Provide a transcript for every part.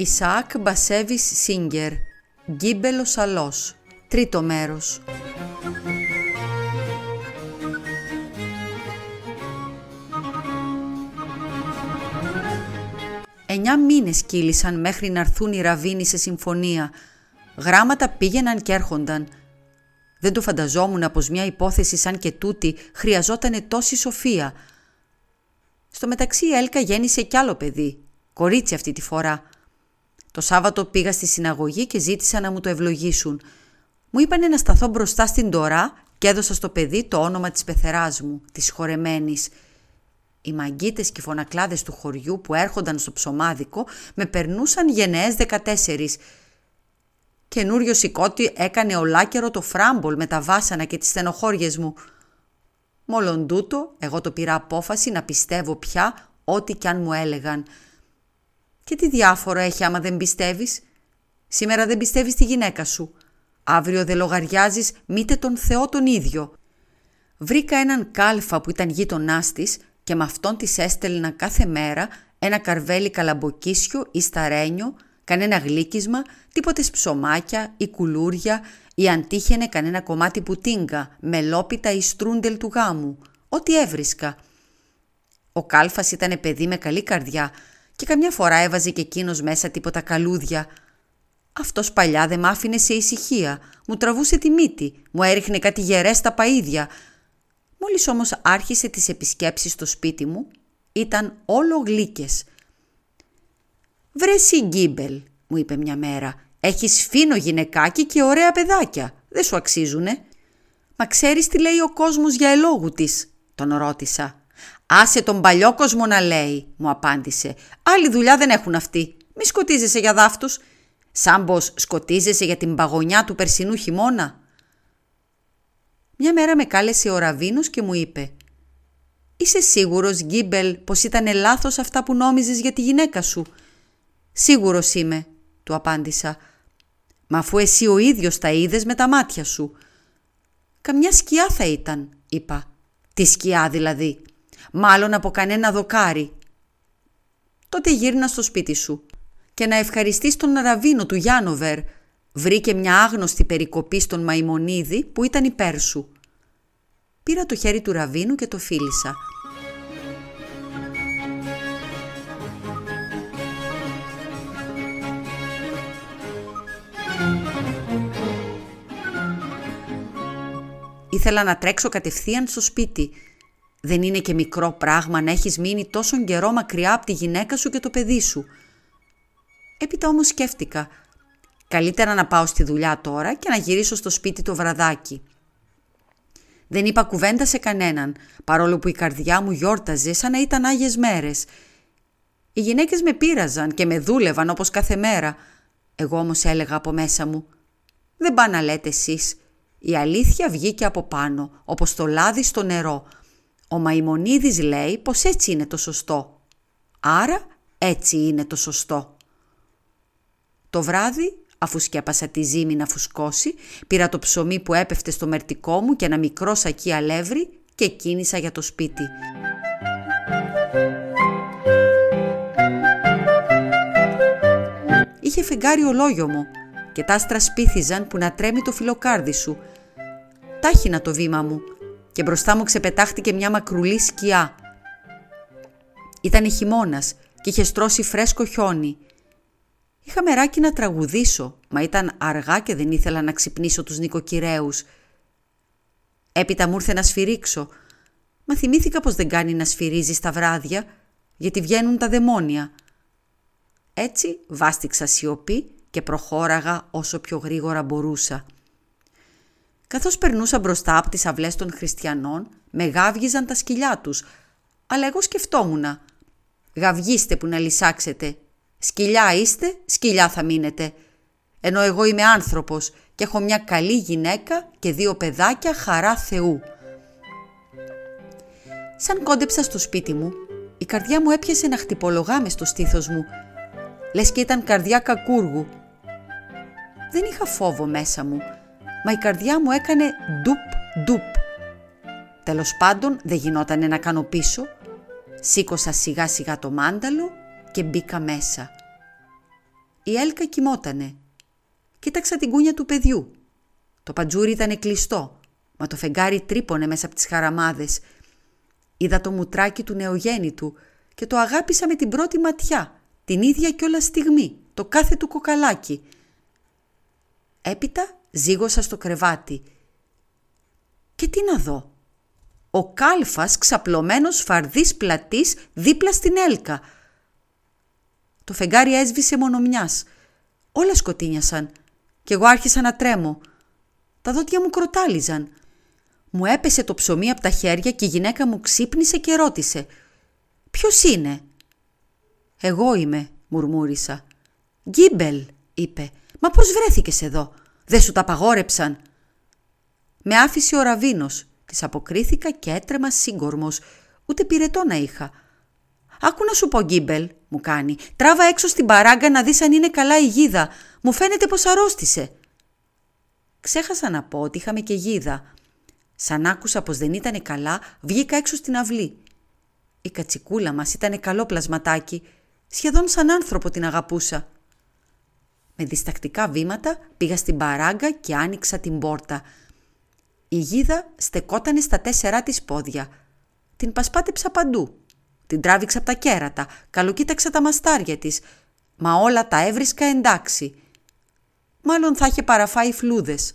Ισαάκ Μπασέβης Σίγκερ Γκίμπελος Αλός Τρίτο μέρος Εννιά μήνες κύλησαν μέχρι να έρθουν οι ραβίνοι σε συμφωνία. Γράμματα πήγαιναν και έρχονταν. Δεν το φανταζόμουν πως μια υπόθεση σαν και τούτη χρειαζόταν τόση σοφία. Στο μεταξύ η Έλκα γέννησε κι άλλο παιδί, κορίτσι αυτή τη φορά. Το Σάββατο πήγα στη συναγωγή και ζήτησα να μου το ευλογήσουν. Μου είπανε να σταθώ μπροστά στην τωρά και έδωσα στο παιδί το όνομα της πεθεράς μου, της χορεμένης. Οι μαγκίτες και οι φωνακλάδες του χωριού που έρχονταν στο ψωμάδικο με περνούσαν γενναίες δεκατέσσερις. Καινούριο σηκώτη έκανε ολάκερο το φράμπολ με τα βάσανα και τις στενοχώριες μου. Μόλον τούτο, εγώ το πήρα απόφαση να πιστεύω πια ό,τι κι αν μου έλεγαν – και τι διάφορο έχει άμα δεν πιστεύεις; Σήμερα δεν πιστεύεις τη γυναίκα σου. Αύριο δεν λογαριάζεις μήτε τον Θεό τον ίδιο. Βρήκα έναν κάλφα που ήταν γείτονάς της και με αυτόν της έστελνα κάθε μέρα ένα καρβέλι καλαμποκίσιο ή σταρένιο, κανένα γλύκισμα, τίποτε ψωμάκια ή κουλούρια ή αν τύχαινε κανένα κομμάτι πουτίνγκα, μελόπιτα ή στρούντελ του γάμου. Ό,τι έβρισκα. Ο κάλφας ήταν παιδί με καλή καρδιά και καμιά φορά έβαζε και εκείνος μέσα τίποτα καλούδια. Αυτός παλιά δεν μ' άφηνε σε ησυχία, μου τραβούσε τη μύτη, μου έριχνε κάτι γερές στα παΐδια. Μόλις όμως άρχισε τις επισκέψεις στο σπίτι μου, ήταν όλο γλύκες. «Βρε Γκίμπελ», μου είπε μια μέρα, «έχεις φίνο γυναικάκι και ωραία παιδάκια, δεν σου αξίζουνε». «Μα ξέρεις τι λέει ο κόσμος για ελόγου της», τον ρώτησα. «Άσε τον παλιό κόσμο να λέει», μου απάντησε. «Άλλη δουλειά δεν έχουν αυτοί. Μη σκοτίζεσαι για δάφτους. Σαν πως σκοτίζεσαι για την παγωνιά του περσινού χειμώνα». Μια μέρα με κάλεσε ο Ραβίνος και μου είπε «Είσαι σίγουρος, Γκίμπελ, πως ήταν λάθος αυτά που νόμιζες για τη γυναίκα σου» «Σίγουρος είμαι», του απάντησα. «Μα αφού εσύ ο ίδιος τα είδες με τα μάτια σου». «Καμιά σκιά θα ήταν», είπα. «Τι σκιά δηλαδή» μάλλον από κανένα δοκάρι. Τότε γύρνα στο σπίτι σου και να ευχαριστείς τον Ραβίνο του Γιάνοβερ. Βρήκε μια άγνωστη περικοπή στον Μαϊμονίδη που ήταν υπέρ σου. Πήρα το χέρι του Ραβίνου και το φίλησα. Ήθελα να τρέξω κατευθείαν στο σπίτι δεν είναι και μικρό πράγμα να έχεις μείνει τόσο καιρό μακριά από τη γυναίκα σου και το παιδί σου. Έπειτα όμως σκέφτηκα. Καλύτερα να πάω στη δουλειά τώρα και να γυρίσω στο σπίτι το βραδάκι. Δεν είπα κουβέντα σε κανέναν, παρόλο που η καρδιά μου γιόρταζε σαν να ήταν Άγιες μέρες. Οι γυναίκες με πείραζαν και με δούλευαν όπως κάθε μέρα. Εγώ όμως έλεγα από μέσα μου «Δεν πά να λέτε εσείς. Η αλήθεια βγήκε από πάνω, όπως το λάδι στο νερό, ο Μαϊμονίδης λέει πως έτσι είναι το σωστό. Άρα έτσι είναι το σωστό. Το βράδυ, αφού σκέπασα τη ζύμη να φουσκώσει, πήρα το ψωμί που έπεφτε στο μερτικό μου και ένα μικρό σακί αλεύρι και κίνησα για το σπίτι. Είχε φεγγάρει ολόγιο μου και τα άστρα σπίθιζαν που να τρέμει το φιλοκάρδι σου. Τάχυνα το βήμα μου και μπροστά μου ξεπετάχτηκε μια μακρουλή σκιά. Ήταν χειμώνας και είχε στρώσει φρέσκο χιόνι. Είχα μεράκι να τραγουδήσω, μα ήταν αργά και δεν ήθελα να ξυπνήσω τους νοικοκυρέους. Έπειτα μου ήρθε να σφυρίξω, μα θυμήθηκα πως δεν κάνει να σφυρίζει στα βράδια, γιατί βγαίνουν τα δαιμόνια. Έτσι βάστηξα σιωπή και προχώραγα όσο πιο γρήγορα μπορούσα. Καθώς περνούσα μπροστά από τις αυλές των χριστιανών, με γάβγιζαν τα σκυλιά τους, αλλά εγώ σκεφτόμουν. Γαυγίστε που να λυσάξετε. Σκυλιά είστε, σκυλιά θα μείνετε. Ενώ εγώ είμαι άνθρωπος και έχω μια καλή γυναίκα και δύο παιδάκια χαρά Θεού. Σαν κόντεψα στο σπίτι μου, η καρδιά μου έπιασε να χτυπολογά με στο στήθος μου. Λες και ήταν καρδιά κακούργου. Δεν είχα φόβο μέσα μου μα η καρδιά μου έκανε ντουπ ντουπ. Τέλος πάντων δεν γινόταν να κάνω πίσω. Σήκωσα σιγά σιγά το μάνταλο και μπήκα μέσα. Η Έλκα κοιμότανε. Κοίταξα την κούνια του παιδιού. Το παντζούρι ήταν κλειστό, μα το φεγγάρι τρύπωνε μέσα από τις χαραμάδες. Είδα το μουτράκι του νεογέννητου και το αγάπησα με την πρώτη ματιά, την ίδια κιόλας στιγμή, το κάθε του κοκαλάκι. Έπειτα ζήγωσα στο κρεβάτι. Και τι να δω. Ο κάλφας ξαπλωμένος φαρδής πλατής δίπλα στην έλκα. Το φεγγάρι έσβησε μόνο μιας. Όλα σκοτίνιασαν και εγώ άρχισα να τρέμω. Τα δόντια μου κροτάλιζαν. Μου έπεσε το ψωμί από τα χέρια και η γυναίκα μου ξύπνησε και ρώτησε «Ποιος είναι» «Εγώ είμαι», μουρμούρισα. «Γκίμπελ», είπε. «Μα πώς βρέθηκες εδώ, δεν σου τα απαγόρεψαν». Με άφησε ο Ραβίνος, της αποκρίθηκα και έτρεμα σύγκορμος, ούτε πυρετό να είχα. «Άκου να σου πω, Γκίμπελ», μου κάνει. «Τράβα έξω στην παράγκα να δεις αν είναι καλά η γίδα. Μου φαίνεται πως αρρώστησε». Ξέχασα να πω ότι είχαμε και γίδα. Σαν άκουσα πως δεν ήταν καλά, βγήκα έξω στην αυλή. Η κατσικούλα μας ήταν καλό πλασματάκι, σχεδόν σαν άνθρωπο την αγαπούσα. Με διστακτικά βήματα πήγα στην παράγκα και άνοιξα την πόρτα. Η γίδα στεκότανε στα τέσσερά της πόδια. Την πασπάτεψα παντού. Την τράβηξα από τα κέρατα, καλοκοίταξα τα μαστάρια της, μα όλα τα έβρισκα εντάξει. Μάλλον θα είχε παραφάει φλούδες.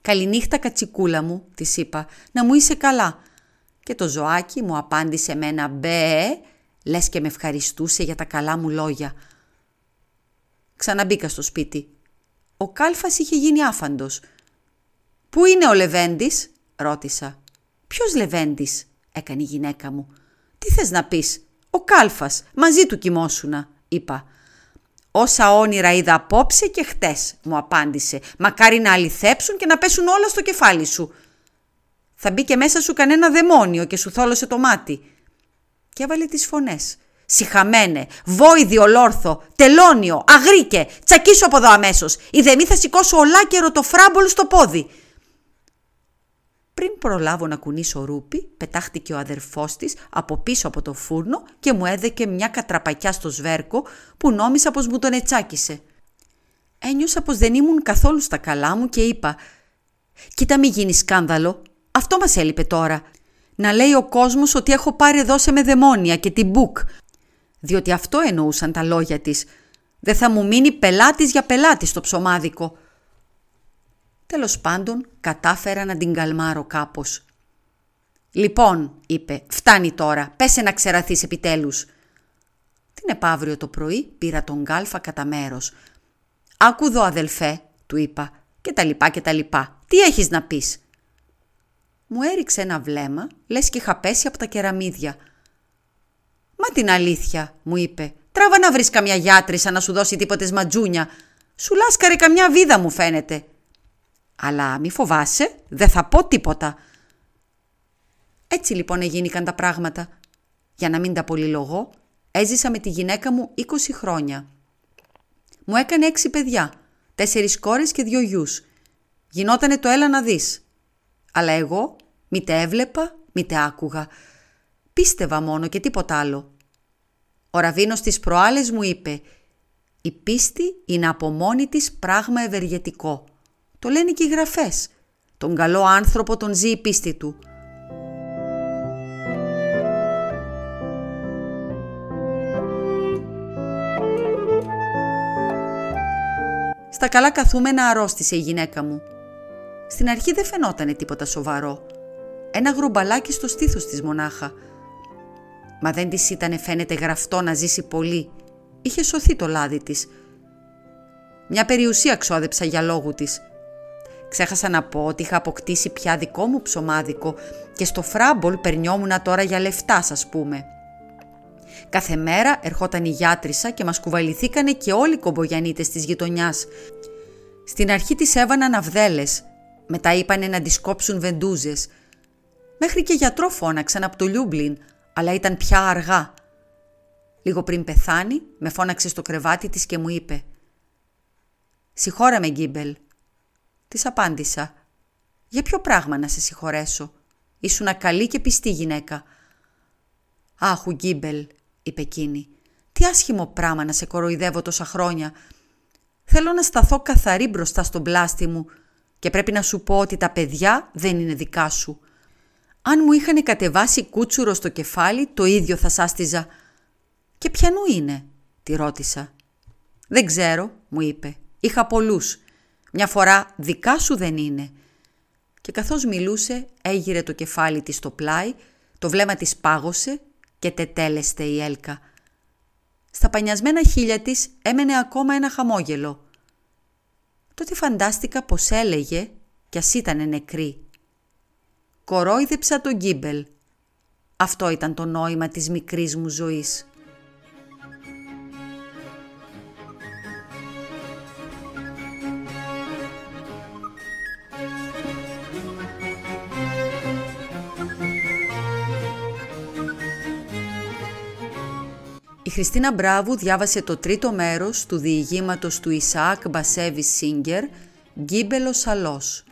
«Καληνύχτα κατσικούλα μου», της είπα, «να μου είσαι καλά». Και το ζωάκι μου απάντησε με ένα «μπε», λες και με ευχαριστούσε για τα καλά μου λόγια. Ξαναμπήκα στο σπίτι. Ο Κάλφας είχε γίνει άφαντος. «Πού είναι ο Λεβέντης» ρώτησα. «Ποιος Λεβέντης» έκανε η γυναίκα μου. «Τι θες να πεις» «Ο Κάλφας, μαζί του κοιμόσουνα» είπα. «Όσα όνειρα είδα απόψε και χτες», μου απάντησε. «Μακάρι να αληθέψουν και να πέσουν όλα στο κεφάλι σου». «Θα μπει και μέσα σου κανένα δαιμόνιο και σου θόλωσε το μάτι». Και έβαλε τις φωνές. «Συχαμένε, βόηδη ολόρθο, τελώνιο, αγρίκε, τσακίσου από εδώ αμέσως. Η θα σηκώσω ολάκερο το φράμπολ στο πόδι». Πριν προλάβω να κουνήσω ρούπι, πετάχτηκε ο αδερφός της από πίσω από το φούρνο και μου έδεκε μια κατραπακιά στο σβέρκο που νόμισα πως μου τον ετσάκισε. Ένιωσα πως δεν ήμουν καθόλου στα καλά μου και είπα «Κοίτα μη γίνεις σκάνδαλο, αυτό μας έλειπε τώρα. Να λέει ο κόσμος ότι έχω πάρε δώσε με δαιμόνια και ντιμπούκ, διότι αυτό εννοούσαν τα λόγια της. Δεν θα μου μείνει πελάτης για πελάτη στο ψωμάδικο». Τέλος πάντων, κατάφερα να την καλμάρω κάπως. «Λοιπόν», είπε, «φτάνει τώρα, πέσε να ξεραθείς επιτέλους». Την επαύριο το πρωί πήρα τον γκάλφα κατά μέρος. «Άκου εδώ αδελφέ», του είπα, και τα λοιπά και τα λοιπά. «Τι έχεις να πεις» μου έριξε ένα βλέμμα, λες και είχα πέσει από τα κεραμίδια. «Μα την αλήθεια», μου είπε, «τράβα να βρεις καμιά γιάτρισα να σου δώσει τίποτε ματζούνια. Σου λάσκαρε καμιά βίδα μου φαίνεται». Αλλά μη φοβάσαι, δεν θα πω τίποτα. Έτσι λοιπόν εγίνηκαν τα πράγματα. Για να μην τα πολυλογώ, έζησα με τη γυναίκα μου 20 χρόνια. Μου έκανε έξι παιδιά, τέσσερις κόρες και δυο γιους. Γινότανε το έλα να δεις. Αλλά εγώ μήτε έβλεπα, μήτε άκουγα. Πίστευα μόνο και τίποτα άλλο. Ο Ραβίνος της προάλλες μου είπε «Η πίστη είναι από μόνη της πράγμα ευεργετικό». Το λένε και οι γραφές. Τον καλό άνθρωπο τον ζει η πίστη του. Στα καλά καθούμενα αρρώστησε η γυναίκα μου. Στην αρχή δεν φαινότανε τίποτα σοβαρό. Ένα γρομπαλάκι στο στήθος της μονάχα. Μα δεν της ήτανε φαίνεται γραφτό να ζήσει πολύ. Είχε σωθεί το λάδι της. Μια περιουσία ξόδεψα για λόγου της. Ξέχασα να πω ότι είχα αποκτήσει πια δικό μου ψωμάδικο και στο φράμπολ περνιόμουνα τώρα για λεφτά σας πούμε. Κάθε μέρα ερχόταν η γιάτρισα και μας κουβαληθήκανε και όλοι οι κομπογιανίτες της γειτονιάς. Στην αρχή της έβαναν αβδέλλες, μετά είπανε να της κόψουν βεντούζες. Μέχρι και γιατρό φώναξαν από το Λιούμπλιν, αλλά ήταν πια αργά. Λίγο πριν πεθάνει, με φώναξε στο κρεβάτι της και μου είπε «Συγχώρα με, Γκίμπελ, Της απάντησα. Για ποιο πράγμα να σε συγχωρέσω; Ήσουν καλή και πιστή γυναίκα. Άχου Γκίμπελ, είπε εκείνη. Τι άσχημο πράγμα να σε κοροϊδεύω τόσα χρόνια. Θέλω να σταθώ καθαρή μπροστά στον πλάστη μου και πρέπει να σου πω ότι τα παιδιά δεν είναι δικά σου. Αν μου είχαν κατεβάσει κούτσουρο στο κεφάλι, το ίδιο θα σάστιζα. «Και ποιανού είναι» τη ρώτησα. «Δεν ξέρω», μου είπε. «Είχα πολλούς. Μια φορά δικά σου δεν είναι». Και καθώς μιλούσε έγειρε το κεφάλι της στο πλάι, το βλέμμα της πάγωσε και τετέλεστε η Έλκα. Στα πανιασμένα χείλια της έμενε ακόμα ένα χαμόγελο. Τότε φαντάστηκα πως έλεγε κι ας ήταν νεκρή. Κορόιδεψα τον Γκίμπελ. Αυτό ήταν το νόημα της μικρής μου ζωής. Η Χριστίνα Μπράβου διάβασε το τρίτο μέρος του διηγήματος του Ισαάκ Μπασέβης Σίγκερ «Γκίμπελος Σαλός».